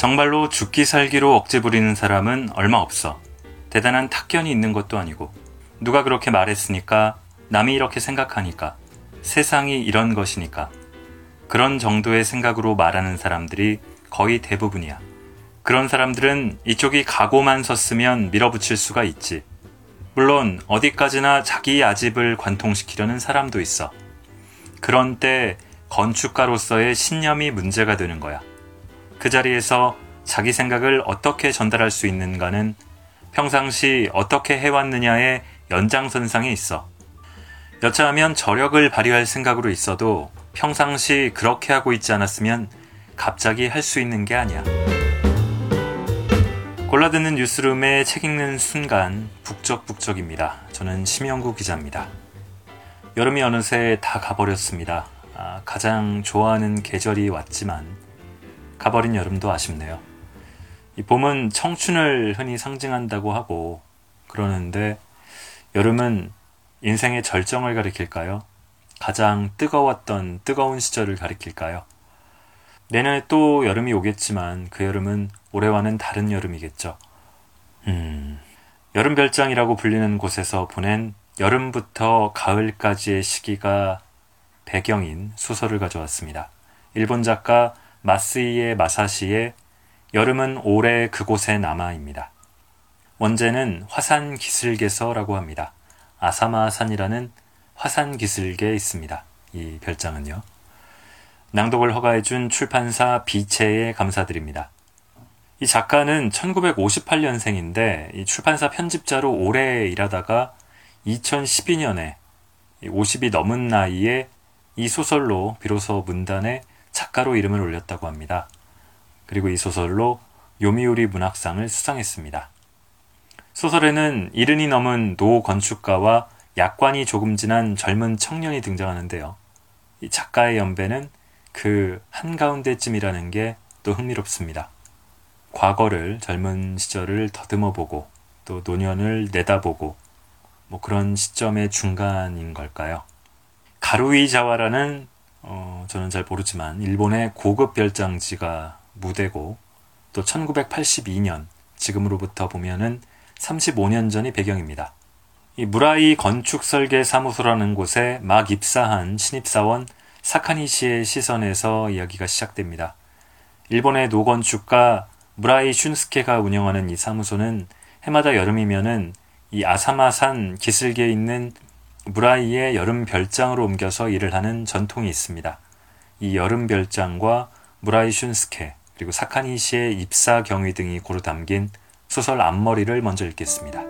정말로 죽기 살기로 억제 부리는 사람은 얼마 없어. 대단한 탁견이 있는 것도 아니고. 누가 그렇게 말했으니까, 남이 이렇게 생각하니까, 세상이 이런 것이니까. 그런 정도의 생각으로 말하는 사람들이 거의 대부분이야. 그런 사람들은 이쪽이 각오만 섰으면 밀어붙일 수가 있지. 물론 어디까지나 자기 아집을 관통시키려는 사람도 있어. 그런 때 건축가로서의 신념이 문제가 되는 거야. 그 자리에서 자기 생각을 어떻게 전달할 수 있는가는 평상시 어떻게 해왔느냐의 연장선상에 있어. 여차하면 저력을 발휘할 생각으로 있어도 평상시 그렇게 하고 있지 않았으면 갑자기 할 수 있는 게 아니야. 골라듣는 뉴스룸에 책 읽는 순간 북적북적입니다. 저는 심영구 기자입니다. 여름이 어느새 다 가버렸습니다. 아, 가장 좋아하는 계절이 왔지만 가버린 여름도 아쉽네요. 이 봄은 청춘을 흔히 상징한다고 하고 그러는데 여름은 인생의 절정을 가리킬까요? 가장 뜨거웠던 뜨거운 시절을 가리킬까요? 내년에 또 여름이 오겠지만 그 여름은 올해와는 다른 여름이겠죠. 음, 여름 별장이라고 불리는 곳에서 보낸 여름부터 가을까지의 시기가 배경인 소설을 가져왔습니다. 일본 작가 마스이의 마사시의 여름은 오래 그곳에 남아입니다. 원제는 화산 기슭에서라고 합니다. 아사마산이라는 화산 기슭에 있습니다. 이 별장은요. 낭독을 허가해준 출판사 비체에 감사드립니다. 이 작가는 1958년생인데 이 출판사 편집자로 오래 일하다가 2012년에 50이 넘은 나이에 이 소설로 비로소 문단에 작가로 이름을 올렸다고 합니다. 그리고 이 소설로 요미우리 문학상을 수상했습니다. 소설에는 이른이 넘은 노 건축가와 약관이 조금 지난 젊은 청년이 등장하는데요. 이 작가의 연배는 그 한가운데쯤이라는 게 또 흥미롭습니다. 과거를 젊은 시절을 더듬어 보고 또 노년을 내다보고 뭐 그런 시점의 중간인 걸까요? 가루이 자와라는 어, 저는 잘 모르지만 일본의 고급 별장지가 무대고 또 1982년 지금으로부터 보면은 35년 전이 배경입니다. 이 무라이 건축 설계 사무소라는 곳에 막 입사한 신입사원 사카니 씨의 시선에서 이야기가 시작됩니다. 일본의 노건축가 무라이 슌스케가 운영하는 이 사무소는 해마다 여름이면은 이 아사마산 기슭에 있는 무라이의 여름 별장으로 옮겨서 일을 하는 전통이 있습니다. 이 여름 별장과 무라이 슌스케 그리고 사카니 씨의 입사 경위 등이 고루 담긴 소설 앞머리를 먼저 읽겠습니다.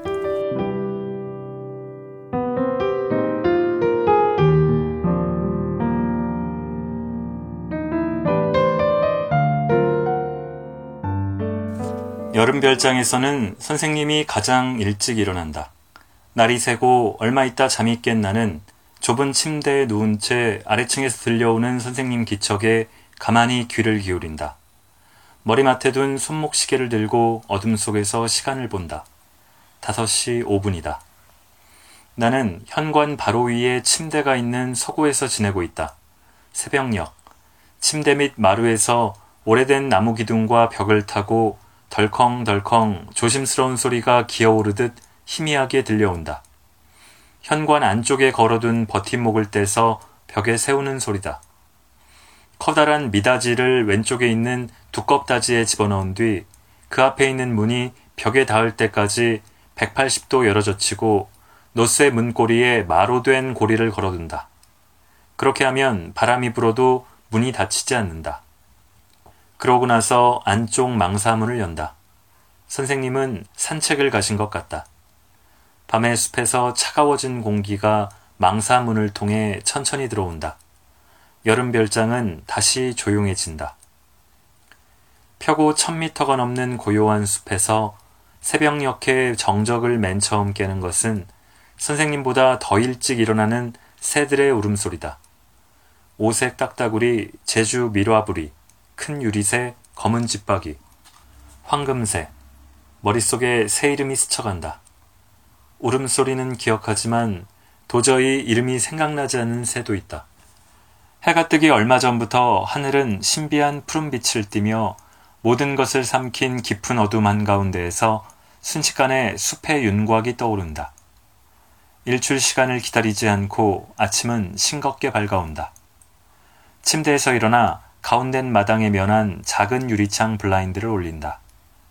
여름 별장에서는 선생님이 가장 일찍 일어난다. 날이 새고 얼마 있다 잠이 깬 나는 좁은 침대에 누운 채 아래층에서 들려오는 선생님 기척에 가만히 귀를 기울인다. 머리맡에 둔 손목시계를 들고 어둠 속에서 시간을 본다. 5시 5분이다. 나는 현관 바로 위에 침대가 있는 서구에서 지내고 있다. 새벽녘. 침대 밑 마루에서 오래된 나무 기둥과 벽을 타고 덜컹덜컹 조심스러운 소리가 기어오르듯 희미하게 들려온다. 현관 안쪽에 걸어둔 버팀목을 떼서 벽에 세우는 소리다. 커다란 미다지를 왼쪽에 있는 두껍다지에 집어넣은 뒤 그 앞에 있는 문이 벽에 닿을 때까지 180도 열어젖히고 노쇠 문고리에 마로된 고리를 걸어둔다. 그렇게 하면 바람이 불어도 문이 닫히지 않는다. 그러고 나서 안쪽 망사문을 연다. 선생님은 산책을 가신 것 같다. 밤의 숲에서 차가워진 공기가 망사문을 통해 천천히 들어온다. 여름 별장은 다시 조용해진다. 펴고 천미터가 넘는 고요한 숲에서 새벽녘에 정적을 맨 처음 깨는 것은 선생님보다 더 일찍 일어나는 새들의 울음소리다. 오색 딱따구리, 제주 밀화부리, 큰 유리새, 검은 집박이, 황금새, 머릿속에 새 이름이 스쳐간다. 울음소리는 기억하지만 도저히 이름이 생각나지 않는 새도 있다. 해가 뜨기 얼마 전부터 하늘은 신비한 푸른빛을 띠며 모든 것을 삼킨 깊은 어둠 한가운데에서 순식간에 숲의 윤곽이 떠오른다. 일출 시간을 기다리지 않고 아침은 싱겁게 밝아온다. 침대에서 일어나 가운데 마당에 면한 작은 유리창 블라인드를 올린다.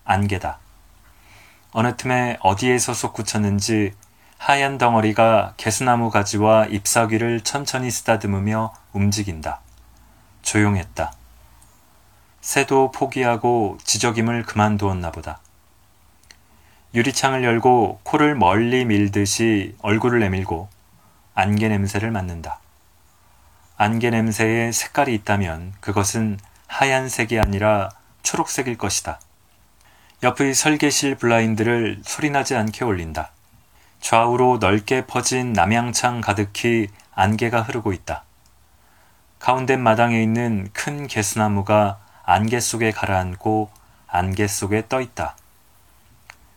안개다. 어느 틈에 어디에서 솟구쳤는지 하얀 덩어리가 개수나무 가지와 잎사귀를 천천히 쓰다듬으며 움직인다. 조용했다. 새도 포기하고 지저김을 그만두었나 보다. 유리창을 열고 코를 멀리 밀듯이 얼굴을 내밀고 안개 냄새를 맡는다. 안개 냄새에 색깔이 있다면 그것은 하얀색이 아니라 초록색일 것이다. 옆의 설계실 블라인드를 소리나지 않게 올린다. 좌우로 넓게 퍼진 남양창 가득히 안개가 흐르고 있다. 가운데 마당에 있는 큰 개수나무가 안개 속에 가라앉고 안개 속에 떠 있다.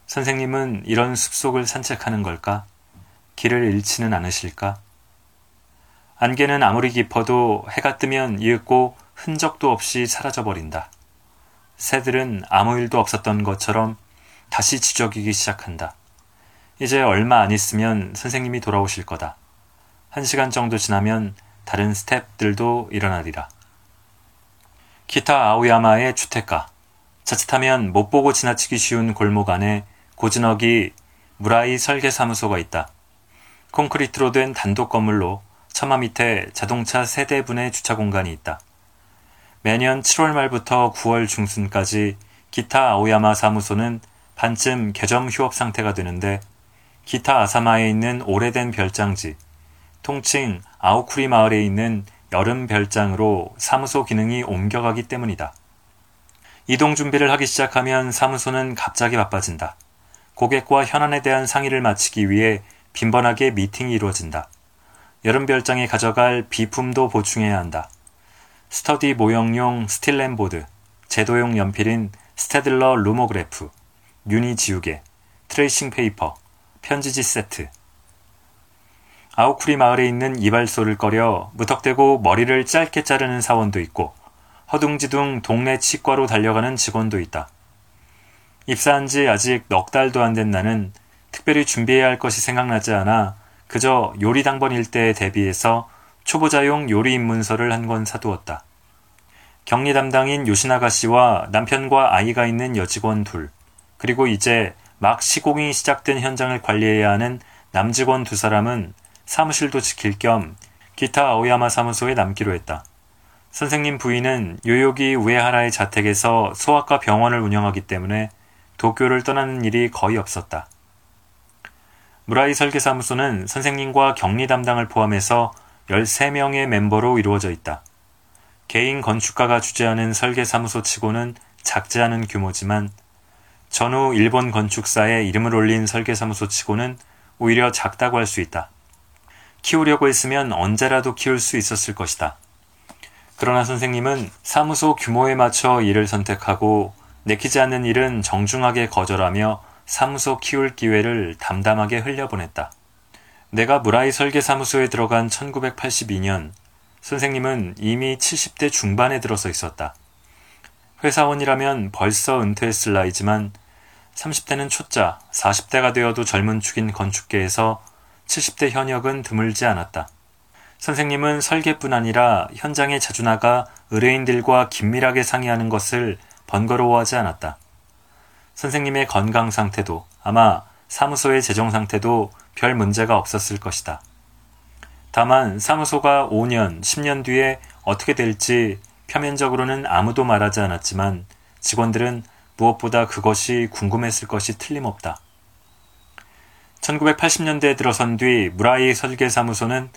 선생님은 이런 숲속을 산책하는 걸까? 길을 잃지는 않으실까? 안개는 아무리 깊어도 해가 뜨면 이윽고 흔적도 없이 사라져버린다. 새들은 아무 일도 없었던 것처럼 다시 지저귀기 시작한다. 이제 얼마 안 있으면 선생님이 돌아오실 거다. 한 시간 정도 지나면 다른 스탭들도 일어나리라. 기타 아오야마의 주택가. 자칫하면 못 보고 지나치기 쉬운 골목 안에 고즈넉이 무라이 설계 사무소가 있다. 콘크리트로 된 단독 건물로 처마 밑에 자동차 세대분의 주차 공간이 있다. 매년 7월 말부터 9월 중순까지 기타 아오야마 사무소는 반쯤 개점 휴업 상태가 되는데 기타아사마에 있는 오래된 별장지, 통칭 아오쿠리 마을에 있는 여름 별장으로 사무소 기능이 옮겨가기 때문이다. 이동 준비를 하기 시작하면 사무소는 갑자기 바빠진다. 고객과 현안에 대한 상의를 마치기 위해 빈번하게 미팅이 이루어진다. 여름 별장에 가져갈 비품도 보충해야 한다. 스터디 모형용 스티렌보드, 제도용 연필인 스테들러 루모그래프, 유니 지우개, 트레이싱 페이퍼, 편지지 세트. 아오쿠리 마을에 있는 이발소를 꺼려 무턱대고 머리를 짧게 자르는 사원도 있고 허둥지둥 동네 치과로 달려가는 직원도 있다. 입사한 지 아직 넉 달도 안 된 나는 특별히 준비해야 할 것이 생각나지 않아 그저 요리 당번 일 때에 대비해서 초보자용 요리 입문서를 한 권 사두었다. 격리 담당인 요시나가 씨와 남편과 아이가 있는 여직원 둘, 그리고 이제 막 시공이 시작된 현장을 관리해야 하는 남직원 두 사람은 사무실도 지킬 겸 기타 아오야마 사무소에 남기로 했다. 선생님 부인은 요요기 우에하라의 자택에서 소아과 병원을 운영하기 때문에 도쿄를 떠나는 일이 거의 없었다. 무라이 설계사무소는 선생님과 격리 담당을 포함해서 13명의 멤버로 이루어져 있다. 개인 건축가가 주재하는 설계사무소 치고는 작지 않은 규모지만 전후 일본 건축사에 이름을 올린 설계사무소 치고는 오히려 작다고 할 수 있다. 키우려고 했으면 언제라도 키울 수 있었을 것이다. 그러나 선생님은 사무소 규모에 맞춰 일을 선택하고 내키지 않는 일은 정중하게 거절하며 사무소 키울 기회를 담담하게 흘려보냈다. 내가 무라이 설계 사무소에 들어간 1982년 선생님은 이미 70대 중반에 들어서 있었다. 회사원이라면 벌써 은퇴했을 나이지만 30대는 초짜, 40대가 되어도 젊은 축인 건축계에서 70대 현역은 드물지 않았다. 선생님은 설계뿐 아니라 현장에 자주 나가 의뢰인들과 긴밀하게 상의하는 것을 번거로워하지 않았다. 선생님의 건강 상태도 아마 사무소의 재정 상태도 별 문제가 없었을 것이다. 다만 사무소가 5년, 10년 뒤에 어떻게 될지 표면적으로는 아무도 말하지 않았지만 직원들은 무엇보다 그것이 궁금했을 것이 틀림없다. 1980년대에 들어선 뒤 무라이 설계사무소는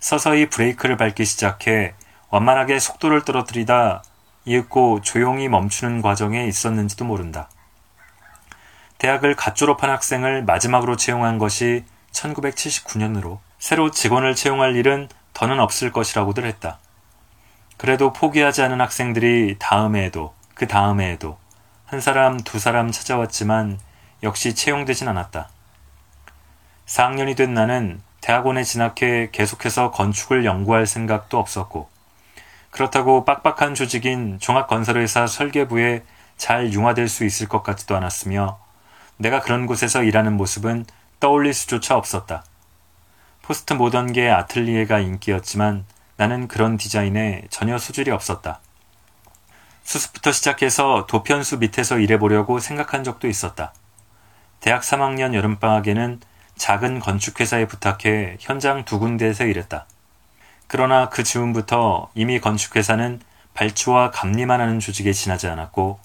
서서히 브레이크를 밟기 시작해 완만하게 속도를 떨어뜨리다 이윽고 조용히 멈추는 과정에 있었는지도 모른다. 대학을 갓 졸업한 학생을 마지막으로 채용한 것이 1979년으로 새로 직원을 채용할 일은 더는 없을 것이라고들 했다. 그래도 포기하지 않은 학생들이 다음 해에도 그 다음 해에도 한 사람, 두 사람 찾아왔지만 역시 채용되진 않았다. 4학년이 된 나는 대학원에 진학해 계속해서 건축을 연구할 생각도 없었고, 그렇다고 빡빡한 조직인 종합건설회사 설계부에 잘 융화될 수 있을 것 같지도 않았으며 내가 그런 곳에서 일하는 모습은 떠올릴 수조차 없었다. 포스트 모던계의 아틀리에가 인기였지만 나는 그런 디자인에 전혀 소질이 없었다. 수습부터 시작해서 도편수 밑에서 일해보려고 생각한 적도 있었다. 대학 3학년 여름방학에는 작은 건축회사에 부탁해 현장 두 군데에서 일했다. 그러나 그 즈음부터 이미 건축회사는 발주와 감리만 하는 조직에 지나지 않았고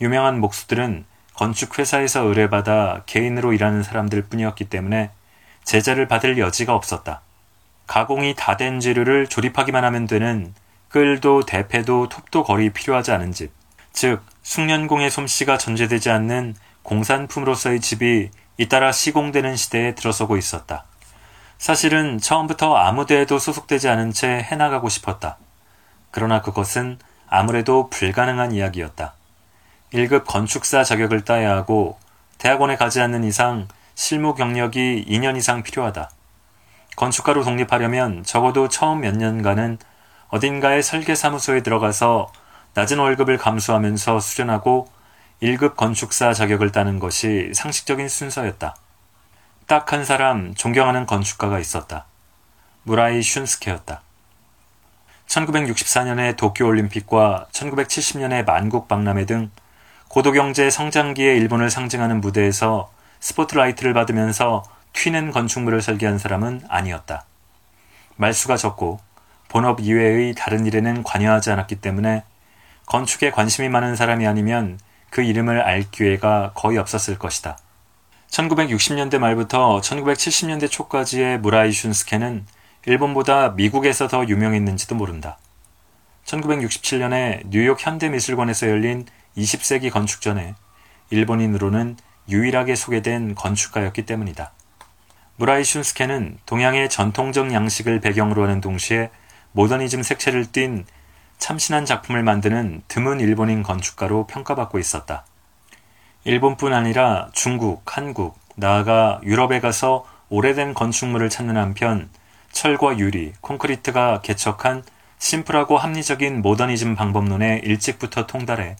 유명한 목수들은 건축회사에서 의뢰받아 개인으로 일하는 사람들 뿐이었기 때문에 제자를 받을 여지가 없었다. 가공이 다 된 재료를 조립하기만 하면 되는 끌도 대패도 톱도 거리 필요하지 않은 집, 즉 숙련공의 솜씨가 전제되지 않는 공산품으로서의 집이 잇따라 시공되는 시대에 들어서고 있었다. 사실은 처음부터 아무 데에도 소속되지 않은 채 해나가고 싶었다. 그러나 그것은 아무래도 불가능한 이야기였다. 1급 건축사 자격을 따야 하고 대학원에 가지 않는 이상 실무 경력이 2년 이상 필요하다. 건축가로 독립하려면 적어도 처음 몇 년간은 어딘가의 설계사무소에 들어가서 낮은 월급을 감수하면서 수련하고 1급 건축사 자격을 따는 것이 상식적인 순서였다. 딱 한 사람 존경하는 건축가가 있었다. 무라이 슌스케였다. 1964년의 도쿄올림픽과 1970년의 만국박람회 등 고도경제 성장기의 일본을 상징하는 무대에서 스포트라이트를 받으면서 튀는 건축물을 설계한 사람은 아니었다. 말수가 적고 본업 이외의 다른 일에는 관여하지 않았기 때문에 건축에 관심이 많은 사람이 아니면 그 이름을 알 기회가 거의 없었을 것이다. 1960년대 말부터 1970년대 초까지의 무라이 슌스케는 일본보다 미국에서 더 유명했는지도 모른다. 1967년에 뉴욕 현대미술관에서 열린 20세기 건축 전에 일본인으로는 유일하게 소개된 건축가였기 때문이다. 무라이 슌스케는 동양의 전통적 양식을 배경으로 하는 동시에 모더니즘 색채를 띤 참신한 작품을 만드는 드문 일본인 건축가로 평가받고 있었다. 일본뿐 아니라 중국, 한국, 나아가 유럽에 가서 오래된 건축물을 찾는 한편 철과 유리, 콘크리트가 개척한 심플하고 합리적인 모더니즘 방법론에 일찍부터 통달해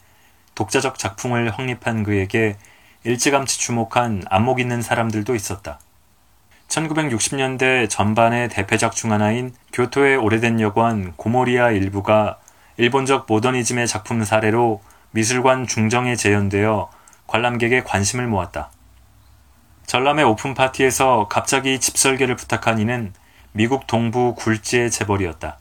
독자적 작품을 확립한 그에게 일찌감치 주목한 안목 있는 사람들도 있었다. 1960년대 전반의 대표작 중 하나인 교토의 오래된 여관 고모리아 일부가 일본적 모더니즘의 작품 사례로 미술관 중정에 재현되어 관람객의 관심을 모았다. 전람회 오픈 파티에서 갑자기 집 설계를 부탁한 이는 미국 동부 굴지의 재벌이었다.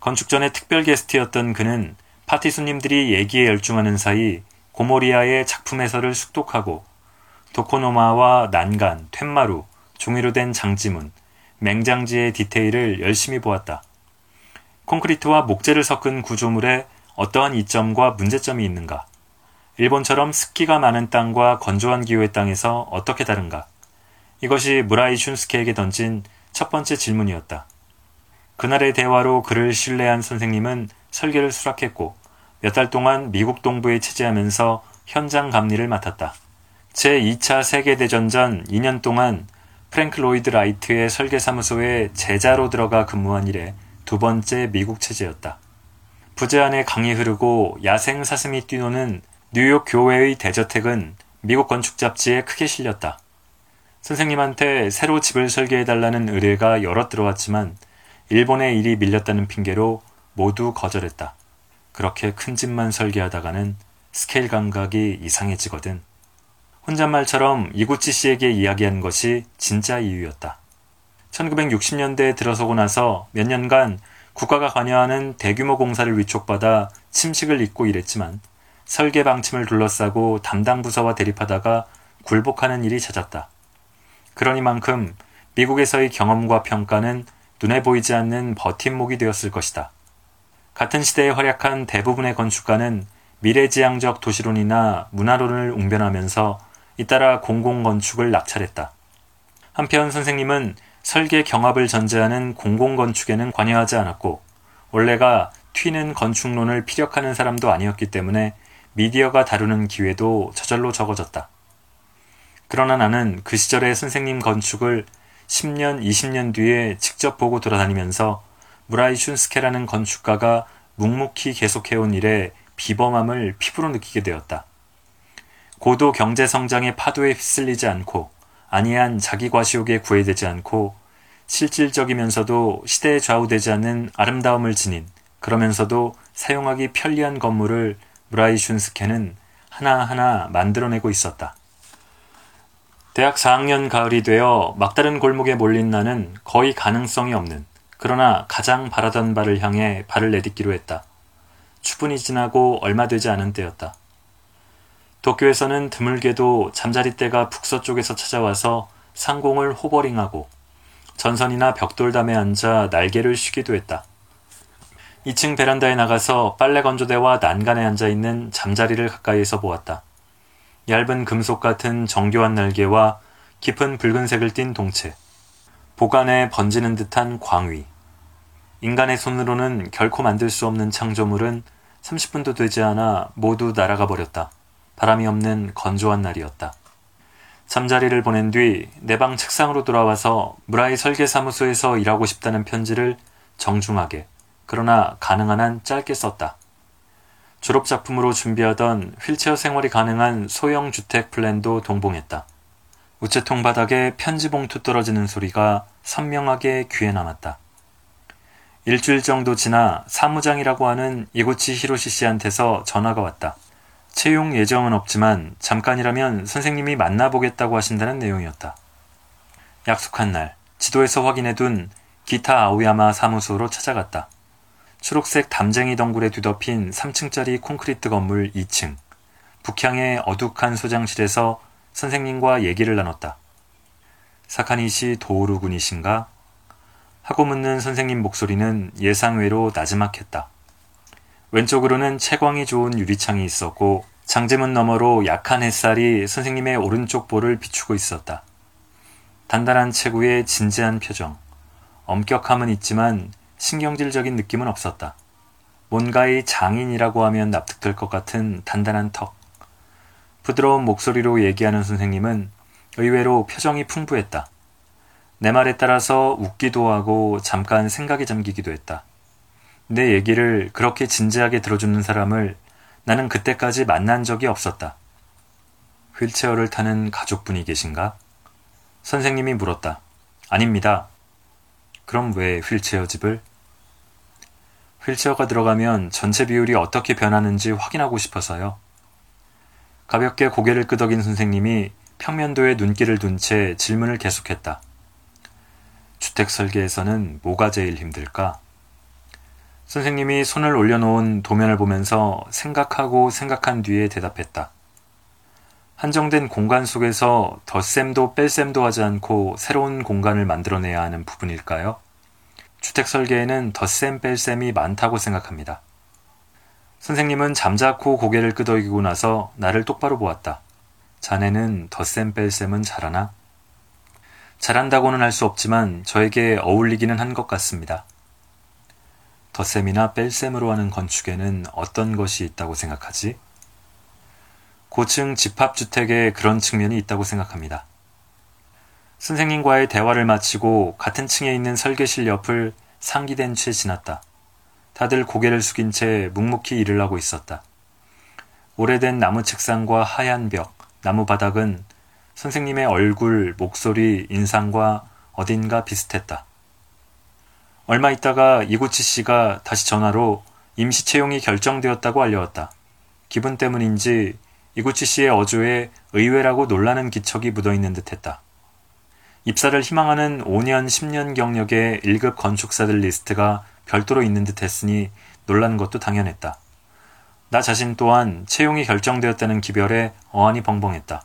건축전의 특별 게스트였던 그는 파티 손님들이 얘기에 열중하는 사이 고모리아의 작품 해설을 숙독하고 도코노마와 난간, 툇마루, 종이로 된 장지문, 맹장지의 디테일을 열심히 보았다. 콘크리트와 목재를 섞은 구조물에 어떠한 이점과 문제점이 있는가? 일본처럼 습기가 많은 땅과 건조한 기후의 땅에서 어떻게 다른가? 이것이 무라이 슌스케에게 던진 첫 번째 질문이었다. 그날의 대화로 그를 신뢰한 선생님은 설계를 수락했고 몇 달 동안 미국 동부에 체제하면서 현장 감리를 맡았다. 제2차 세계대전 전 2년 동안 프랭크 로이드 라이트의 설계사무소에 제자로 들어가 근무한 이래 두 번째 미국 체재였다. 부지 안에 강이 흐르고 야생 사슴이 뛰노는 뉴욕 교외의 대저택은 미국 건축 잡지에 크게 실렸다. 선생님한테 새로 집을 설계해달라는 의뢰가 여럿 들어왔지만 일본의 일이 밀렸다는 핑계로 모두 거절했다. 그렇게 큰 집만 설계하다가는 스케일 감각이 이상해지거든. 혼잣말처럼 이구치 씨에게 이야기한 것이 진짜 이유였다. 1960년대에 들어서고 나서 몇 년간 국가가 관여하는 대규모 공사를 위촉받아 침식을 잇고 일했지만 설계 방침을 둘러싸고 담당 부서와 대립하다가 굴복하는 일이 잦았다. 그러니만큼 미국에서의 경험과 평가는 눈에 보이지 않는 버팀목이 되었을 것이다. 같은 시대에 활약한 대부분의 건축가는 미래지향적 도시론이나 문화론을 웅변하면서 잇따라 공공건축을 낙찰했다. 한편 선생님은 설계 경합을 전제하는 공공건축에는 관여하지 않았고 원래가 튀는 건축론을 피력하는 사람도 아니었기 때문에 미디어가 다루는 기회도 저절로 적어졌다. 그러나 나는 그 시절의 선생님 건축을 10년, 20년 뒤에 직접 보고 돌아다니면서 무라이 슌스케라는 건축가가 묵묵히 계속해온 일에 비범함을 피부로 느끼게 되었다. 고도 경제 성장의 파도에 휩쓸리지 않고 아니한 자기 과시욕에 구애되지 않고 실질적이면서도 시대에 좌우되지 않는 아름다움을 지닌 그러면서도 사용하기 편리한 건물을 무라이 슌스케는 하나하나 만들어내고 있었다. 대학 4학년 가을이 되어 막다른 골목에 몰린 나는 거의 가능성이 없는 그러나 가장 바라던 바를 향해 발을 내딛기로 했다. 추분이 지나고 얼마 되지 않은 때였다. 도쿄에서는 드물게도 잠자리 때가 북서쪽에서 찾아와서 상공을 호버링하고 전선이나 벽돌담에 앉아 날개를 쉬기도 했다. 2층 베란다에 나가서 빨래 건조대와 난간에 앉아 있는 잠자리를 가까이에서 보았다. 얇은 금속 같은 정교한 날개와 깊은 붉은색을 띤 동체, 보관에 번지는 듯한 광위. 인간의 손으로는 결코 만들 수 없는 창조물은 30분도 되지 않아 모두 날아가 버렸다. 바람이 없는 건조한 날이었다. 잠자리를 보낸 뒤 내 방 책상으로 돌아와서 무라이 설계사무소에서 일하고 싶다는 편지를 정중하게 그러나 가능한 한 짧게 썼다. 졸업작품으로 준비하던 휠체어 생활이 가능한 소형 주택 플랜도 동봉했다. 우체통 바닥에 편지 봉투 떨어지는 소리가 선명하게 귀에 남았다. 일주일 정도 지나 사무장이라고 하는 이고치 히로시 씨한테서 전화가 왔다. 채용 예정은 없지만 잠깐이라면 선생님이 만나보겠다고 하신다는 내용이었다. 약속한 날, 지도에서 확인해둔 기타 아오야마 사무소로 찾아갔다. 초록색 담쟁이 덩굴에 뒤덮인 3층짜리 콘크리트 건물 2층. 북향의 어둑한 소장실에서 선생님과 얘기를 나눴다. 사카니시 도오루 군이신가? 하고 묻는 선생님 목소리는 예상외로 나지막했다. 왼쪽으로는 채광이 좋은 유리창이 있었고 장제문 너머로 약한 햇살이 선생님의 오른쪽 볼을 비추고 있었다. 단단한 체구에 진지한 표정. 엄격함은 있지만 신경질적인 느낌은 없었다. 뭔가의 장인이라고 하면 납득될 것 같은 단단한 턱. 부드러운 목소리로 얘기하는 선생님은 의외로 표정이 풍부했다. 내 말에 따라서 웃기도 하고 잠깐 생각에 잠기기도 했다. 내 얘기를 그렇게 진지하게 들어주는 사람을 나는 그때까지 만난 적이 없었다. 휠체어를 타는 가족분이 계신가? 선생님이 물었다. 아닙니다. 그럼 왜 휠체어 집을? 휠체어가 들어가면 전체 비율이 어떻게 변하는지 확인하고 싶어서요. 가볍게 고개를 끄덕인 선생님이 평면도에 눈길을 둔 채 질문을 계속했다. 주택 설계에서는 뭐가 제일 힘들까? 선생님이 손을 올려놓은 도면을 보면서 생각하고 생각한 뒤에 대답했다. 한정된 공간 속에서 덧셈도 뺄셈도 하지 않고 새로운 공간을 만들어내야 하는 부분일까요? 주택 설계에는 덧셈 뺄셈이 많다고 생각합니다. 선생님은 잠자코 고개를 끄덕이고 나서 나를 똑바로 보았다. 자네는 덧셈 뺄셈은 잘하나? 잘한다고는 할 수 없지만 저에게 어울리기는 한 것 같습니다. 덧셈이나 뺄셈으로 하는 건축에는 어떤 것이 있다고 생각하지? 고층 집합주택에 그런 측면이 있다고 생각합니다. 선생님과의 대화를 마치고 같은 층에 있는 설계실 옆을 상기된 채 지났다. 다들 고개를 숙인 채 묵묵히 일을 하고 있었다. 오래된 나무 책상과 하얀 벽, 나무 바닥은 선생님의 얼굴, 목소리, 인상과 어딘가 비슷했다. 얼마 있다가 이구치 씨가 다시 전화로 임시 채용이 결정되었다고 알려왔다. 기분 때문인지 이구치 씨의 어조에 의외라고 놀라는 기척이 묻어있는 듯했다. 입사를 희망하는 5년, 10년 경력의 1급 건축사들 리스트가 별도로 있는 듯 했으니 놀란 것도 당연했다. 나 자신 또한 채용이 결정되었다는 기별에 어안이 벙벙했다.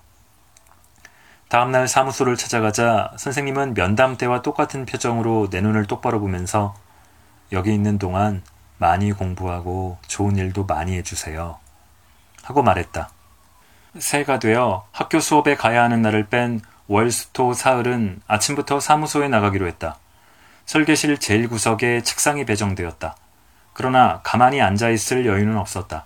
다음날 사무소를 찾아가자 선생님은 면담 때와 똑같은 표정으로 내 눈을 똑바로 보면서 여기 있는 동안 많이 공부하고 좋은 일도 많이 해주세요. 하고 말했다. 새해가 되어 학교 수업에 가야 하는 날을 뺀 월수토 사흘은 아침부터 사무소에 나가기로 했다. 설계실 제일 구석에 책상이 배정되었다. 그러나 가만히 앉아있을 여유는 없었다.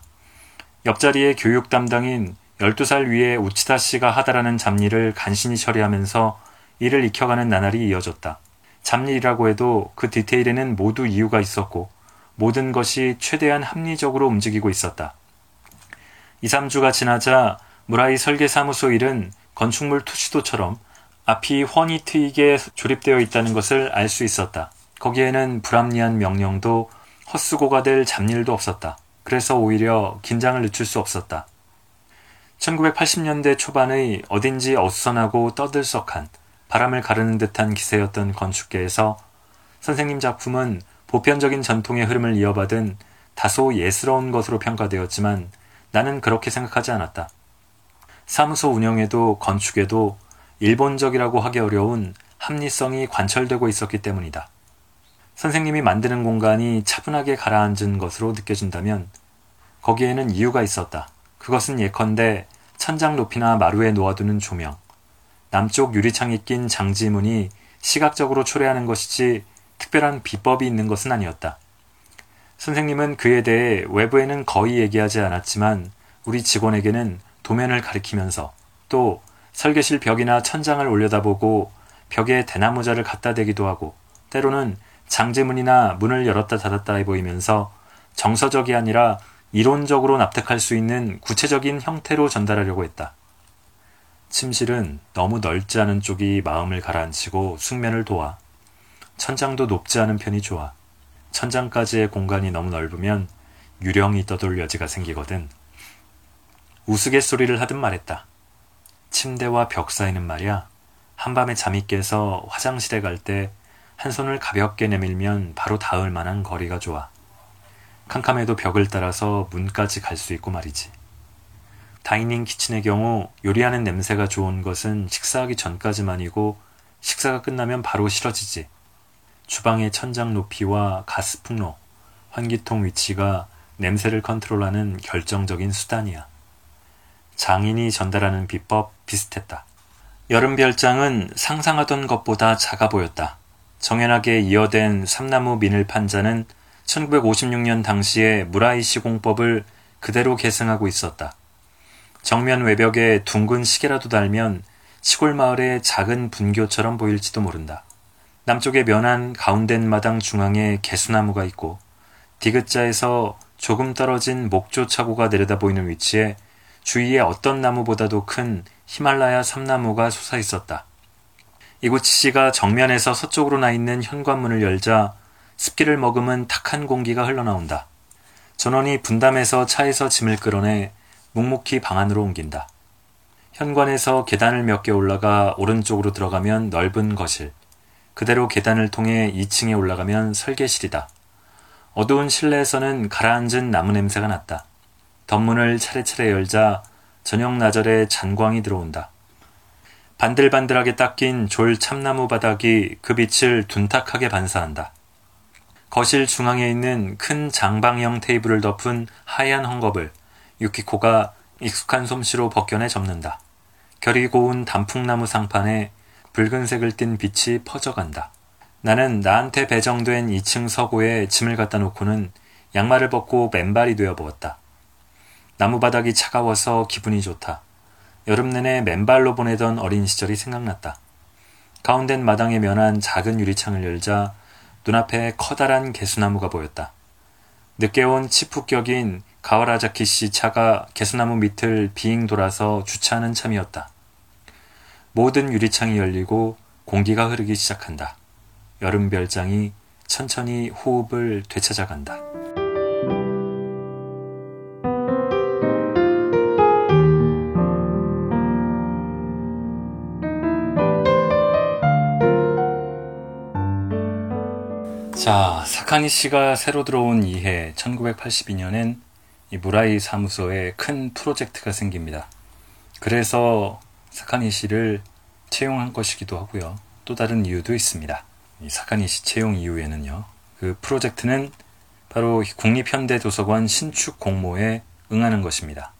옆자리에 교육 담당인 12살 위에 우치다 씨가 하다라는 잡일을 간신히 처리하면서 이를 익혀가는 나날이 이어졌다. 잡일이라고 해도 그 디테일에는 모두 이유가 있었고 모든 것이 최대한 합리적으로 움직이고 있었다. 2, 3주가 지나자 무라이 설계사무소 일은 건축물 투시도처럼 앞이 훤히 트이게 조립되어 있다는 것을 알 수 있었다. 거기에는 불합리한 명령도 헛수고가 될 잡일도 없었다. 그래서 오히려 긴장을 늦출 수 없었다. 1980년대 초반의 어딘지 어수선하고 떠들썩한 바람을 가르는 듯한 기세였던 건축계에서 선생님 작품은 보편적인 전통의 흐름을 이어받은 다소 예스러운 것으로 평가되었지만 나는 그렇게 생각하지 않았다. 사무소 운영에도 건축에도 일본적이라고 하기 어려운 합리성이 관철되고 있었기 때문이다. 선생님이 만드는 공간이 차분하게 가라앉은 것으로 느껴진다면 거기에는 이유가 있었다. 그것은 예컨대 천장 높이나 마루에 놓아두는 조명, 남쪽 유리창에 낀 장지문이 시각적으로 초래하는 것이지 특별한 비법이 있는 것은 아니었다. 선생님은 그에 대해 외부에는 거의 얘기하지 않았지만 우리 직원에게는 도면을 가리키면서 또 설계실 벽이나 천장을 올려다보고 벽에 대나무자를 갖다 대기도 하고 때로는 장제문이나 문을 열었다 닫았다 해 보이면서 정서적이 아니라 이론적으로 납득할 수 있는 구체적인 형태로 전달하려고 했다. 침실은 너무 넓지 않은 쪽이 마음을 가라앉히고 숙면을 도와 천장도 높지 않은 편이 좋아. 천장까지의 공간이 너무 넓으면 유령이 떠돌 여지가 생기거든. 우스갯소리를 하듯 말했다. 침대와 벽 사이는 말이야. 한밤에 잠이 깨서 화장실에 갈 때 한 손을 가볍게 내밀면 바로 닿을 만한 거리가 좋아. 캄캄해도 벽을 따라서 문까지 갈 수 있고 말이지. 다이닝 키친의 경우 요리하는 냄새가 좋은 것은 식사하기 전까지만이고 식사가 끝나면 바로 싫어지지. 주방의 천장 높이와 가스 풍로, 환기통 위치가 냄새를 컨트롤하는 결정적인 수단이야. 장인이 전달하는 비법 비슷했다. 여름 별장은 상상하던 것보다 작아 보였다. 정연하게 이어된 삼나무 민을 판자는 1956년 당시의 무라이 시공법을 그대로 계승하고 있었다. 정면 외벽에 둥근 시계라도 달면 시골 마을의 작은 분교처럼 보일지도 모른다. 남쪽에 면한 가운데 마당 중앙에 개수나무가 있고 디귿자에서 조금 떨어진 목조 차고가 내려다 보이는 위치에 주위에 어떤 나무보다도 큰 히말라야 삼나무가 솟아 있었다. 이곳시가 정면에서 서쪽으로 나 있는 현관문을 열자 습기를 머금은 탁한 공기가 흘러나온다. 전원이 분담해서 차에서 짐을 끌어내 묵묵히 방 안으로 옮긴다. 현관에서 계단을 몇 개 올라가 오른쪽으로 들어가면 넓은 거실. 그대로 계단을 통해 2층에 올라가면 설계실이다. 어두운 실내에서는 가라앉은 나무 냄새가 났다. 덧문을 차례차례 열자 저녁 나절에 잔광이 들어온다. 반들반들하게 닦인 졸 참나무 바닥이 그 빛을 둔탁하게 반사한다. 거실 중앙에 있는 큰 장방형 테이블을 덮은 하얀 헝겊을 유키코가 익숙한 솜씨로 벗겨내 접는다. 결이 고운 단풍나무 상판에 붉은색을 띤 빛이 퍼져간다. 나는 나한테 배정된 2층 서고에 짐을 갖다 놓고는 양말을 벗고 맨발이 되어 보았다. 나무바닥이 차가워서 기분이 좋다. 여름 내내 맨발로 보내던 어린 시절이 생각났다. 가운데 마당에 면한 작은 유리창을 열자 눈앞에 커다란 개수나무가 보였다. 늦게 온 치프격인 가와라자키 씨 차가 개수나무 밑을 비잉 돌아서 주차하는 참이었다. 모든 유리창이 열리고 공기가 흐르기 시작한다. 여름 별장이 천천히 호흡을 되찾아간다. 자, 사카니 씨가 새로 들어온 이해 1982년엔 이 무라이 사무소에 큰 프로젝트가 생깁니다. 그래서 사카니 씨를 채용한 것이기도 하고요. 또 다른 이유도 있습니다. 이 사카니 씨 채용 이후에는요. 그 프로젝트는 바로 국립현대도서관 신축 공모에 응하는 것입니다.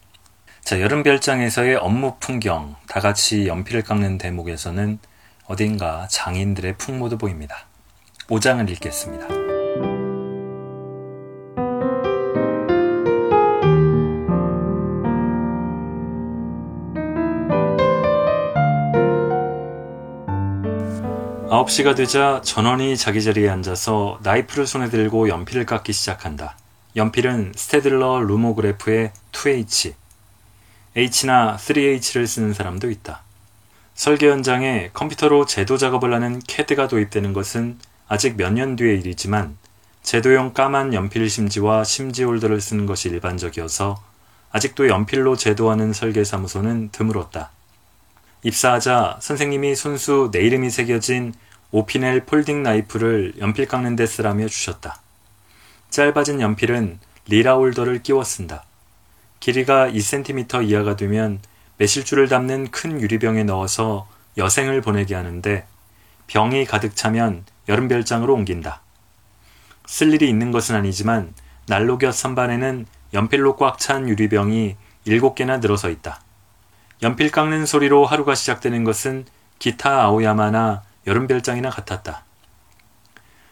자, 여름별장에서의 업무 풍경, 다 같이 연필을 깎는 대목에서는 어딘가 장인들의 풍모도 보입니다. 5장을 읽겠습니다. 아홉 시가 되자 전원이 자기 자리에 앉아서 나이프를 손에 들고 연필을 깎기 시작한다. 연필은 스테들러 루모그래프의 2H, H나 3H를 쓰는 사람도 있다. 설계 현장에 컴퓨터로 제도 작업을 하는 캐드가 도입되는 것은 아직 몇 년 뒤의 일이지만 제도용 까만 연필 심지와 심지 홀더를 쓰는 것이 일반적이어서 아직도 연필로 제도하는 설계사무소는 드물었다. 입사하자 선생님이 손수 내 이름이 새겨진 오피넬 folding knife를 연필 깎는 데 쓰라며 주셨다. 짧아진 연필은 리라 홀더를 끼워 쓴다. 길이가 2cm 이하가 되면 매실주를 담는 큰 유리병에 넣어서 여생을 보내게 하는데 병이 가득 차면 여름 별장으로 옮긴다. 쓸 일이 있는 것은 아니지만 난로 곁 선반에는 연필로 꽉 찬 유리병이 7개나 늘어서 있다. 연필 깎는 소리로 하루가 시작되는 것은 기타 아오야마나 여름별장이나 같았다.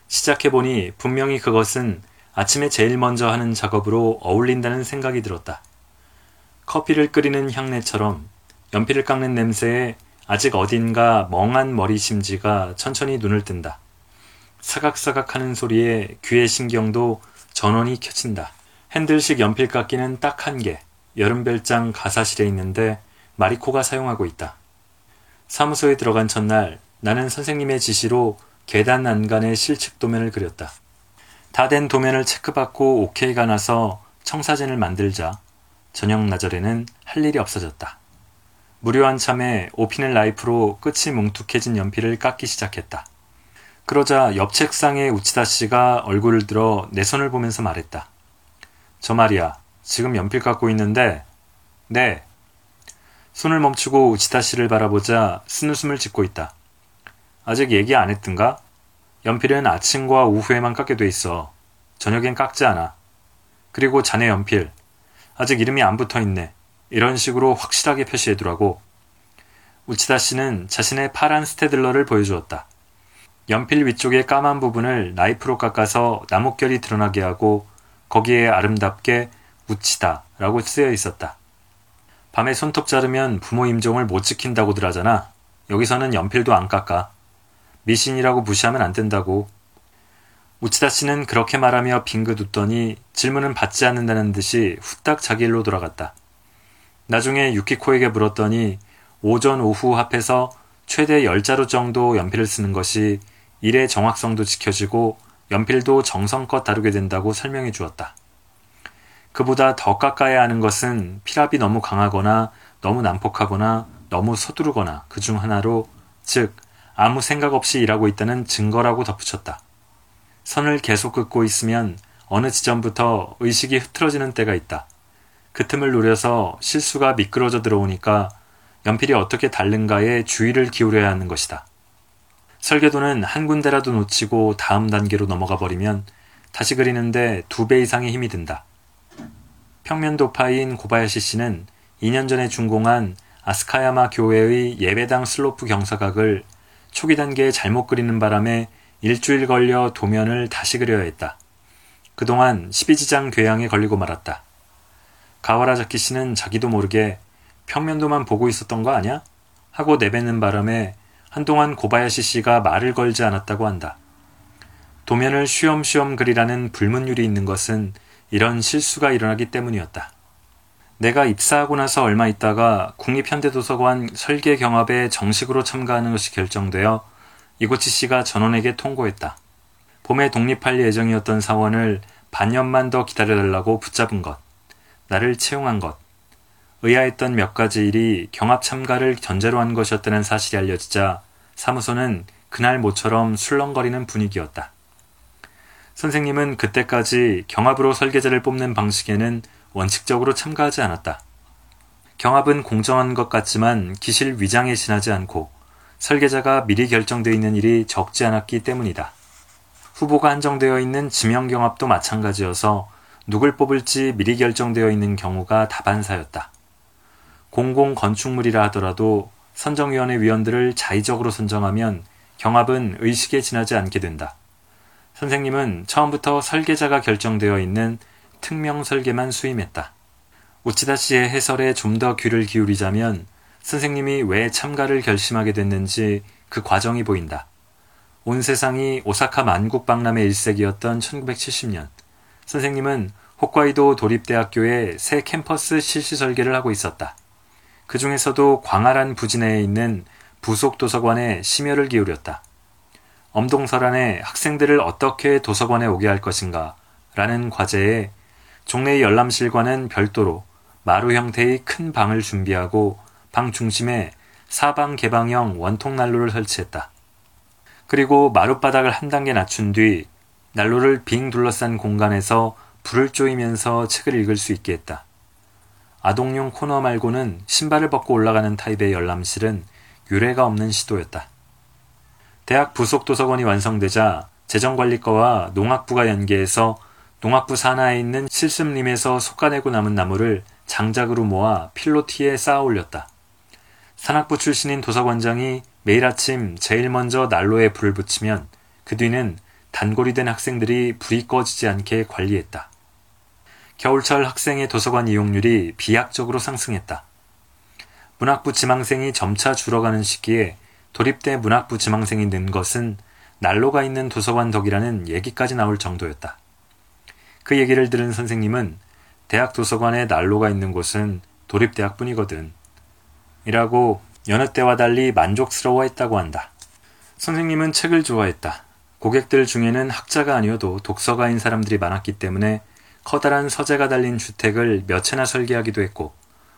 시작해보니 분명히 그것은 아침에 제일 먼저 하는 작업으로 어울린다는 생각이 들었다. 커피를 끓이는 향내처럼 연필을 깎는 냄새에 아직 어딘가 멍한 머리 심지가 천천히 눈을 뜬다. 사각사각 하는 소리에 귀의 신경도 전원이 켜진다. 핸들식 연필 깎기는 딱 한 개, 여름별장 가사실에 있는데 마리코가 사용하고 있다. 사무소에 들어간 첫날 나는 선생님의 지시로 계단 난간에 실측 도면을 그렸다. 다 된 도면을 체크받고 오케이가 나서 청사진을 만들자 저녁 나절에는 할 일이 없어졌다. 무료한 참에 오피넬 라이프로 끝이 뭉툭해진 연필을 깎기 시작했다. 그러자 옆 책상에 우치다 씨가 얼굴을 들어 내 손을 보면서 말했다. 저 말이야, 지금 연필 깎고 있는데, 네. 손을 멈추고 우치다 씨를 바라보자 쓴웃음을 짓고 있다. 아직 얘기 안 했던가? 연필은 아침과 오후에만 깎게 돼 있어. 저녁엔 깎지 않아. 그리고 자네 연필, 아직 이름이 안 붙어 있네. 이런 식으로 확실하게 표시해두라고. 우치다 씨는 자신의 파란 스테들러를 보여주었다. 연필 위쪽의 까만 부분을 나이프로 깎아서 나뭇결이 드러나게 하고 거기에 아름답게 우치다 라고 쓰여 있었다. 밤에 손톱 자르면 부모 임종을 못 지킨다고들 하잖아. 여기서는 연필도 안 깎아. 미신이라고 무시하면 안 된다고. 우치다 씨는 그렇게 말하며 빙긋 웃더니 질문은 받지 않는다는 듯이 후딱 자기 일로 돌아갔다. 나중에 유키코에게 물었더니 오전 오후 합해서 최대 10자루 정도 연필을 쓰는 것이 일의 정확성도 지켜지고 연필도 정성껏 다루게 된다고 설명해 주었다. 그보다 더 깎아야 하는 것은 피랍이 너무 강하거나 너무 난폭하거나 너무 서두르거나 그 중 하나로 즉 아무 생각 없이 일하고 있다는 증거라고 덧붙였다. 선을 계속 긋고 있으면 어느 지점부터 의식이 흐트러지는 때가 있다. 그 틈을 노려서 실수가 미끄러져 들어오니까 연필이 어떻게 다른가에 주의를 기울여야 하는 것이다. 설계도는 한 군데라도 놓치고 다음 단계로 넘어가 버리면 다시 그리는데 두 배 이상의 힘이 든다. 평면 도파인 고바야시 씨는 2년 전에 준공한 아스카야마 교회의 예배당 슬로프 경사각을 초기 단계에 잘못 그리는 바람에 일주일 걸려 도면을 다시 그려야 했다. 그동안 12지장 궤양에 걸리고 말았다. 가와라자키 씨는 자기도 모르게 평면도만 보고 있었던 거 아냐? 하고 내뱉는 바람에 한동안 고바야시 씨가 말을 걸지 않았다고 한다. 도면을 쉬엄쉬엄 그리라는 불문율이 있는 것은 이런 실수가 일어나기 때문이었다. 내가 입사하고 나서 얼마 있다가 국립현대도서관 설계 경합에 정식으로 참가하는 것이 결정되어 이고치 씨가 전원에게 통고했다. 봄에 독립할 예정이었던 사원을 반년만 더 기다려달라고 붙잡은 것, 나를 채용한 것, 의아했던 몇 가지 일이 경합 참가를 전제로 한 것이었다는 사실이 알려지자 사무소는 그날 모처럼 술렁거리는 분위기였다. 선생님은 그때까지 경합으로 설계자를 뽑는 방식에는 원칙적으로 참가하지 않았다. 경합은 공정한 것 같지만 기실 위장에 지나지 않고 설계자가 미리 결정되어 있는 일이 적지 않았기 때문이다. 후보가 한정되어 있는 지명 경합도 마찬가지여서 누굴 뽑을지 미리 결정되어 있는 경우가 다반사였다. 공공 건축물이라 하더라도 선정위원회 위원들을 자의적으로 선정하면 경합은 의식에 지나지 않게 된다. 선생님은 처음부터 설계자가 결정되어 있는 특명 설계만 수임했다. 우치다 씨의 해설에 좀 더 귀를 기울이자면 선생님이 왜 참가를 결심하게 됐는지 그 과정이 보인다. 온 세상이 오사카 만국박람회 일색이었던 1970년, 선생님은 홋카이도 도립대학교에 새 캠퍼스 실시 설계를 하고 있었다. 그 중에서도 광활한 부진내에 있는 부속 도서관에 심혈을 기울였다. 엄동설안에 학생들을 어떻게 도서관에 오게 할 것인가 라는 과제에 종래의 열람실과는 별도로 마루 형태의 큰 방을 준비하고 방 중심에 사방 개방형 원통 난로를 설치했다. 그리고 마룻바닥을 한 단계 낮춘 뒤 난로를 빙 둘러싼 공간에서 불을 쪼이면서 책을 읽을 수 있게 했다. 아동용 코너 말고는 신발을 벗고 올라가는 타입의 열람실은 유례가 없는 시도였다. 대학 부속 도서관이 완성되자 재정관리과와 농학부가 연계해서 농학부 산하에 있는 실습림에서 솎아내고 남은 나무를 장작으로 모아 필로티에 쌓아 올렸다. 산악부 출신인 도서관장이 매일 아침 제일 먼저 난로에 불을 붙이면 그 뒤는 단골이 된 학생들이 불이 꺼지지 않게 관리했다. 겨울철 학생의 도서관 이용률이 비약적으로 상승했다. 문학부 지망생이 점차 줄어가는 시기에 도립대 문학부 지망생이 는 것은 난로가 있는 도서관 덕이라는 얘기까지 나올 정도였다. 그 얘기를 들은 선생님은 대학 도서관에 난로가 있는 곳은 도립대학뿐이거든. 이라고 여느 때와 달리 만족스러워 했다고 한다. 선생님은 책을 좋아했다. 고객들 중에는 학자가 아니어도 독서가인 사람들이 많았기 때문에 커다란 서재가 달린 주택을 몇 채나 설계하기도 했고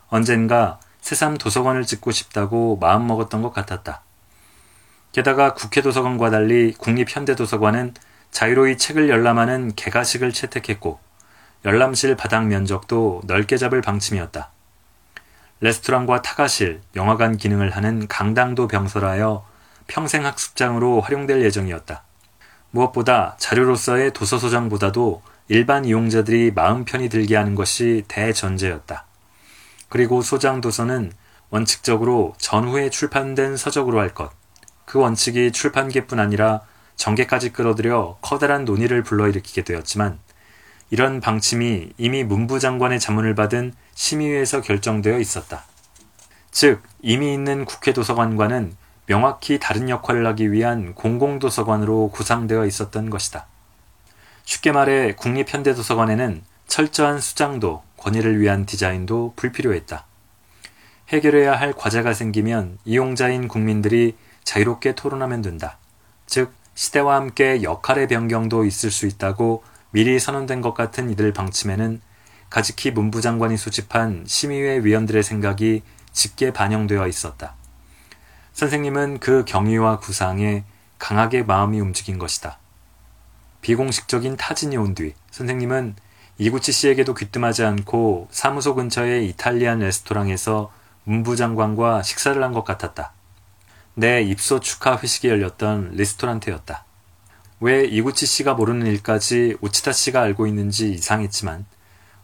언젠가 새삼 도서관을 짓고 싶다고 마음먹었던 것 같았다. 게다가 국회 도서관과 달리 국립현대도서관은 자유로이 책을 열람하는 개가식을 채택했고 열람실 바닥 면적도 넓게 잡을 방침이었다. 레스토랑과 타가실, 영화관 기능을 하는 강당도 병설하여 평생 학습장으로 활용될 예정이었다. 무엇보다 자료로서의 도서소장보다도 일반 이용자들이 마음 편히 들게 하는 것이 대전제였다. 그리고 소장 도서는 원칙적으로 전후에 출판된 서적으로 할 것. 그 원칙이 출판계뿐 아니라 전개까지 끌어들여 커다란 논의를 불러일으키게 되었지만 이런 방침이 이미 문부 장관의 자문을 받은 심의위에서 결정되어 있었다. 즉, 이미 있는 국회 도서관과는 명확히 다른 역할을 하기 위한 공공도서관으로 구상되어 있었던 것이다. 쉽게 말해 국립현대도서관에는 철저한 수장도, 권위를 위한 디자인도 불필요했다. 해결해야 할 과제가 생기면 이용자인 국민들이 자유롭게 토론하면 된다. 즉, 시대와 함께 역할의 변경도 있을 수 있다고 미리 선언된 것 같은 이들 방침에는 가지키 문부 장관이 수집한 심의회 위원들의 생각이 짙게 반영되어 있었다. 선생님은 그 경위와 구상에 강하게 마음이 움직인 것이다. 비공식적인 타진이 온 뒤 선생님은 이구치 씨에게도 귀뜸하지 않고 사무소 근처의 이탈리안 레스토랑에서 문부 장관과 식사를 한 것 같았다. 내 입소 축하 회식이 열렸던 레스토랑테였다. 왜 이구치 씨가 모르는 일까지 우치타 씨가 알고 있는지 이상했지만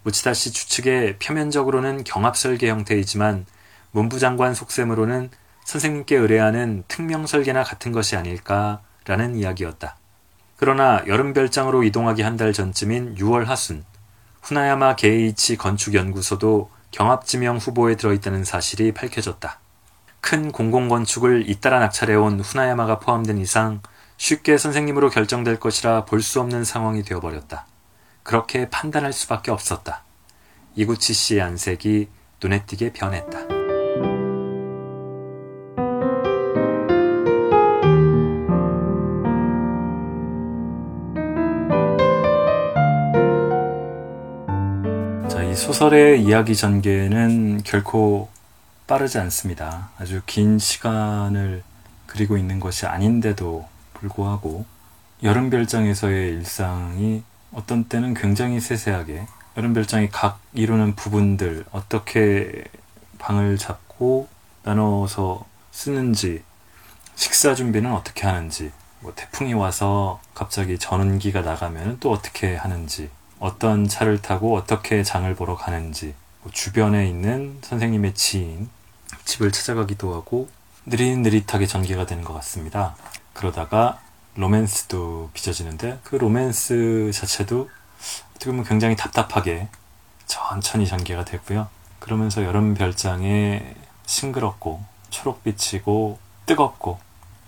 우치타 씨 추측에 표면적으로는 경합 설계 형태이지만 문부 장관 속셈으로는 선생님께 의뢰하는 특명 설계나 같은 것이 아닐까라는 이야기였다. 그러나 여름 별장으로 이동하기 한 달 전쯤인 6월 하순 후나야마 게이치 건축연구소도 경합지명 후보에 들어있다는 사실이 밝혀졌다. 큰 공공건축을 잇따라 낙찰해온 후나야마가 포함된 이상 쉽게 선생님으로 결정될 것이라 볼 수 없는 상황이 되어버렸다. 그렇게 판단할 수밖에 없었다. 이구치 씨의 안색이 눈에 띄게 변했다. 이 소설의 이야기 전개는 결코 빠르지 않습니다. 아주 긴 시간을 그리고 있는 것이 아닌데도 불구하고 여름별장에서의 일상이 어떤 때는 굉장히 세세하게 여름별장이 각 이루는 부분들 어떻게 방을 잡고 나눠서 쓰는지 식사 준비는 어떻게 하는지 뭐 태풍이 와서 갑자기 전원기가 나가면 또 어떻게 하는지 어떤 차를 타고 어떻게 장을 보러 가는지 뭐 주변에 있는 선생님의 지인 집을 찾아가기도 하고 느릿느릿하게 전개가 되는 것 같습니다. 그러다가 로맨스도 빚어지는데 그 로맨스 자체도 어떻게 보면 굉장히 답답하게 천천히 전개가 되고요. 그러면서 여름 별장에 싱그럽고 초록빛이고 뜨겁고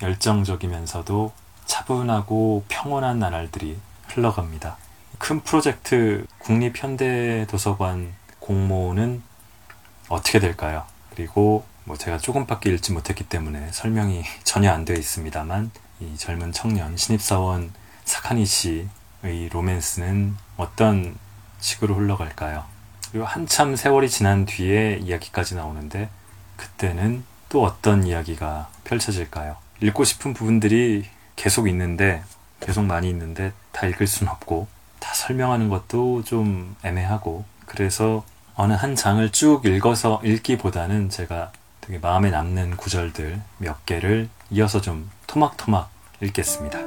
열정적이면서도 차분하고 평온한 나날들이 흘러갑니다. 큰 프로젝트 국립현대도서관 공모는 어떻게 될까요? 그리고 뭐 제가 조금밖에 읽지 못했기 때문에 설명이 전혀 안 되어 있습니다만 이 젊은 청년 신입사원 사카니 씨의 로맨스는 어떤 식으로 흘러갈까요? 그리고 한참 세월이 지난 뒤에 이야기까지 나오는데 그때는 또 어떤 이야기가 펼쳐질까요? 읽고 싶은 부분들이 계속 있는데 계속 많이 있는데 다 읽을 순 없고 다 설명하는 것도 좀 애매하고 그래서 어느 한 장을 쭉 읽어서 읽기보다는 제가 되게 마음에 남는 구절들 몇 개를 이어서 좀 토막토막 읽겠습니다.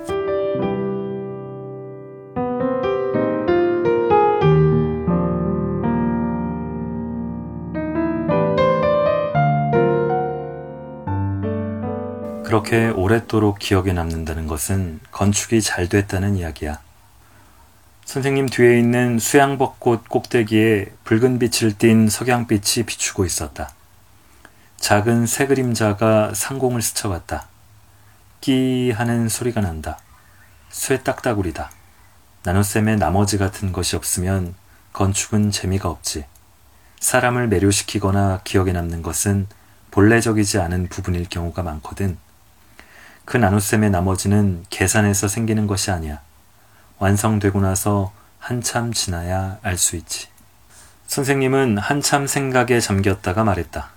그렇게 오랫도록 기억에 남는다는 것은 건축이 잘 됐다는 이야기야. 선생님 뒤에 있는 수양벚꽃 꼭대기에 붉은 빛을 띤 석양빛이 비추고 있었다. 작은 새 그림자가 상공을 스쳐갔다. 끼 하는 소리가 난다. 쇠 딱따구리다. 나눗셈에 나머지 같은 것이 없으면 건축은 재미가 없지. 사람을 매료시키거나 기억에 남는 것은 본래적이지 않은 부분일 경우가 많거든. 그 나눗셈의 나머지는 계산해서 생기는 것이 아니야. 완성되고 나서 한참 지나야 알 수 있지. 선생님은 한참 생각에 잠겼다가 말했다.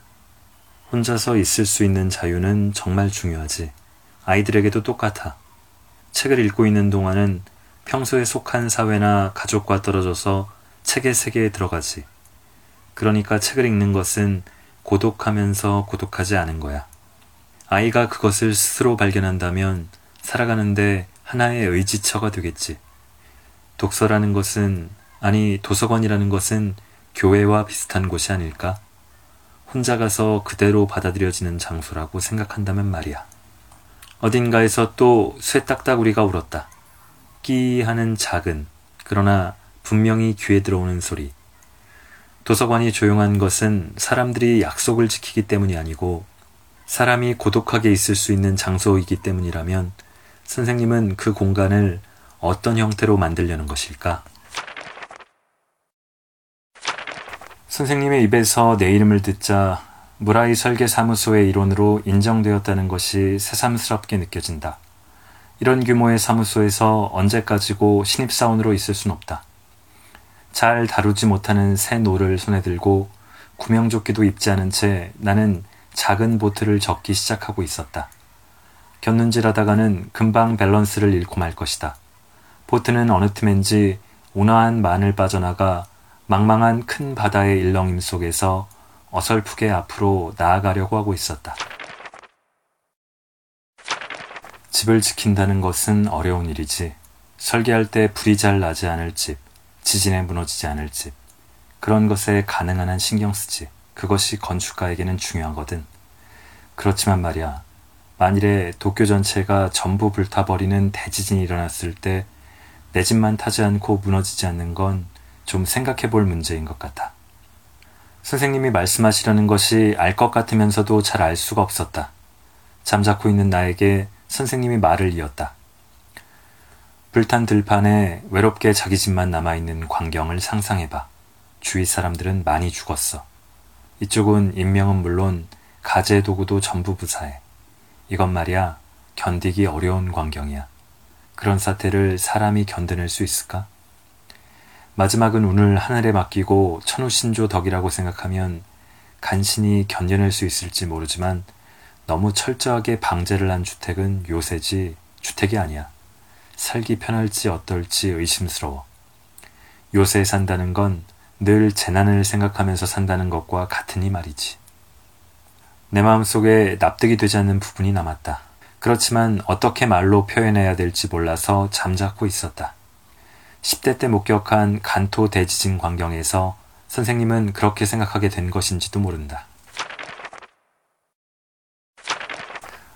혼자서 있을 수 있는 자유는 정말 중요하지. 아이들에게도 똑같아. 책을 읽고 있는 동안은 평소에 속한 사회나 가족과 떨어져서 책의 세계에 들어가지. 그러니까 책을 읽는 것은 고독하면서 고독하지 않은 거야. 아이가 그것을 스스로 발견한다면 살아가는데 하나의 의지처가 되겠지. 독서라는 것은, 아니, 도서관이라는 것은 교회와 비슷한 곳이 아닐까? 혼자 가서 그대로 받아들여지는 장소라고 생각한다면 말이야. 어딘가에서 또 쇠딱따구리가 울었다. 끼 하는 작은, 그러나 분명히 귀에 들어오는 소리. 도서관이 조용한 것은 사람들이 약속을 지키기 때문이 아니고 사람이 고독하게 있을 수 있는 장소이기 때문이라면 선생님은 그 공간을 어떤 형태로 만들려는 것일까? 선생님의 입에서 내 이름을 듣자 무라이 설계 사무소의 일원으로 인정되었다는 것이 새삼스럽게 느껴진다. 이런 규모의 사무소에서 언제까지고 신입사원으로 있을 순 없다. 잘 다루지 못하는 새 노를 손에 들고 구명조끼도 입지 않은 채 나는 작은 보트를 젓기 시작하고 있었다. 곁눈질하다가는 금방 밸런스를 잃고 말 것이다. 보트는 어느 틈엔지 온화한 만을 빠져나가 망망한 큰 바다의 일렁임 속에서 어설프게 앞으로 나아가려고 하고 있었다. 집을 지킨다는 것은 어려운 일이지. 설계할 때 불이 잘 나지 않을 집, 지진에 무너지지 않을 집, 그런 것에 가능한 한 신경 쓰지. 그것이 건축가에게는 중요하거든. 그렇지만 말이야. 만일에 도쿄 전체가 전부 불타버리는 대지진이 일어났을 때 내 집만 타지 않고 무너지지 않는 건 좀 생각해 볼 문제인 것 같아. 선생님이 말씀하시려는 것이 알 것 같으면서도 잘 알 수가 없었다. 잠자코 있는 나에게 선생님이 말을 이었다. 불탄 들판에 외롭게 자기 집만 남아있는 광경을 상상해봐. 주위 사람들은 많이 죽었어. 이쪽은 인명은 물론 가재 도구도 전부 부사해. 이건 말이야 견디기 어려운 광경이야. 그런 사태를 사람이 견뎌낼 수 있을까? 마지막은 운을 하늘에 맡기고 천우신조 덕이라고 생각하면 간신히 견뎌낼 수 있을지 모르지만 너무 철저하게 방제를 한 주택은 요새지 주택이 아니야. 살기 편할지 어떨지 의심스러워. 요새 산다는 건 늘 재난을 생각하면서 산다는 것과 같으니 말이지. 내 마음속에 납득이 되지 않는 부분이 남았다. 그렇지만 어떻게 말로 표현해야 될지 몰라서 잠자코 있었다. 10대 때 목격한 간토 대지진 광경에서 선생님은 그렇게 생각하게 된 것인지도 모른다.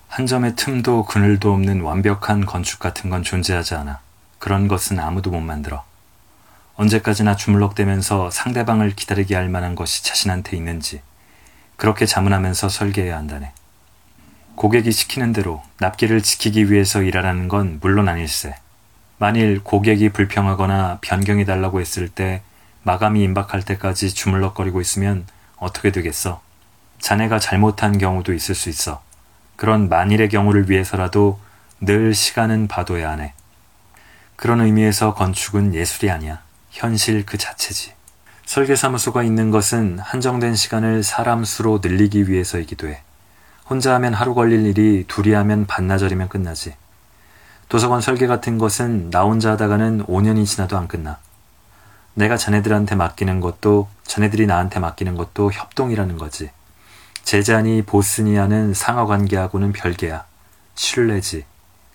한 점의 틈도 그늘도 없는 완벽한 건축 같은 건 존재하지 않아. 그런 것은 아무도 못 만들어. 언제까지나 주물럭대면서 상대방을 기다리게 할 만한 것이 자신한테 있는지 그렇게 자문하면서 설계해야 한다네. 고객이 시키는 대로 납기를 지키기 위해서 일하라는 건 물론 아닐세. 만일 고객이 불평하거나 변경해 달라고 했을 때 마감이 임박할 때까지 주물럭거리고 있으면 어떻게 되겠어? 자네가 잘못한 경우도 있을 수 있어. 그런 만일의 경우를 위해서라도 늘 시간은 봐둬야 하네. 그런 의미에서 건축은 예술이 아니야. 현실 그 자체지. 설계사무소가 있는 것은 한정된 시간을 사람 수로 늘리기 위해서이기도 해. 혼자 하면 하루 걸릴 일이 둘이 하면 반나절이면 끝나지. 도서관 설계 같은 것은 나 혼자 하다가는 5년이 지나도 안 끝나. 내가 자네들한테 맡기는 것도 자네들이 나한테 맡기는 것도 협동이라는 거지. 제자니 보스니 하는 상하 관계하고는 별개야. 신뢰지.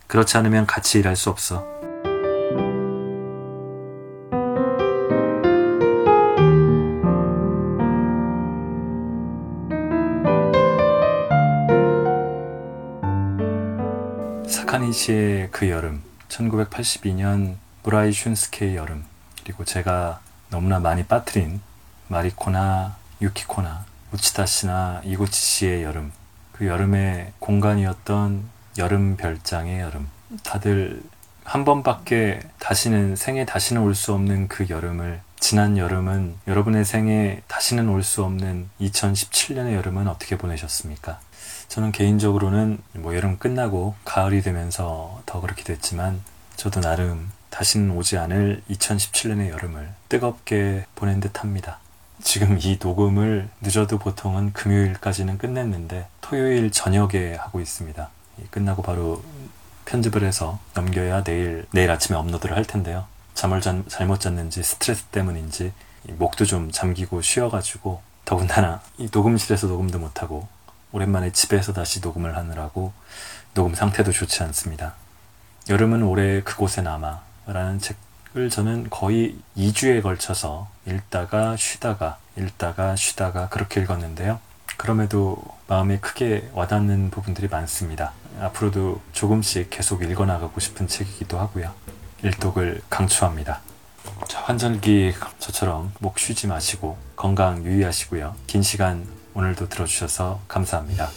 그렇지 않으면 같이 일할 수 없어. 사카니시의 그 여름, 1982년 브라이 슌스케의 여름, 그리고 제가 너무나 많이 빠뜨린 마리코나, 유키코나, 우치타 씨나 이고치 씨의 여름, 그 여름의 공간이었던 여름 별장의 여름. 다들 한 번밖에 다시는 생에 다시는 올 수 없는 그 여름을 지난 여름은 여러분의 생에 다시는 올 수 없는 2017년의 여름은 어떻게 보내셨습니까? 저는 개인적으로는 뭐 여름 끝나고 가을이 되면서 더 그렇게 됐지만 저도 나름 다시는 오지 않을 2017년의 여름을 뜨겁게 보낸 듯 합니다. 지금 이 녹음을 늦어도 보통은 금요일까지는 끝냈는데 토요일 저녁에 하고 있습니다. 끝나고 바로 편집을 해서 넘겨야 내일 내일 아침에 업로드를 할 텐데요. 잠을 잠, 잘못 잤는지 스트레스 때문인지 목도 좀 잠기고 쉬어가지고 더군다나 이 녹음실에서 녹음도 못하고 오랜만에 집에서 다시 녹음을 하느라고 녹음 상태도 좋지 않습니다. 여름은 올해 그곳에 남아 라는 책을 저는 거의 2주에 걸쳐서 읽다가 쉬다가 읽다가 쉬다가 그렇게 읽었는데요. 그럼에도 마음에 크게 와닿는 부분들이 많습니다. 앞으로도 조금씩 계속 읽어나가고 싶은 책이기도 하고요. 일독을 강추합니다. 자, 환절기 저처럼 목 쉬지 마시고 건강 유의하시고요. 긴 시간 오늘도 들어주셔서 감사합니다.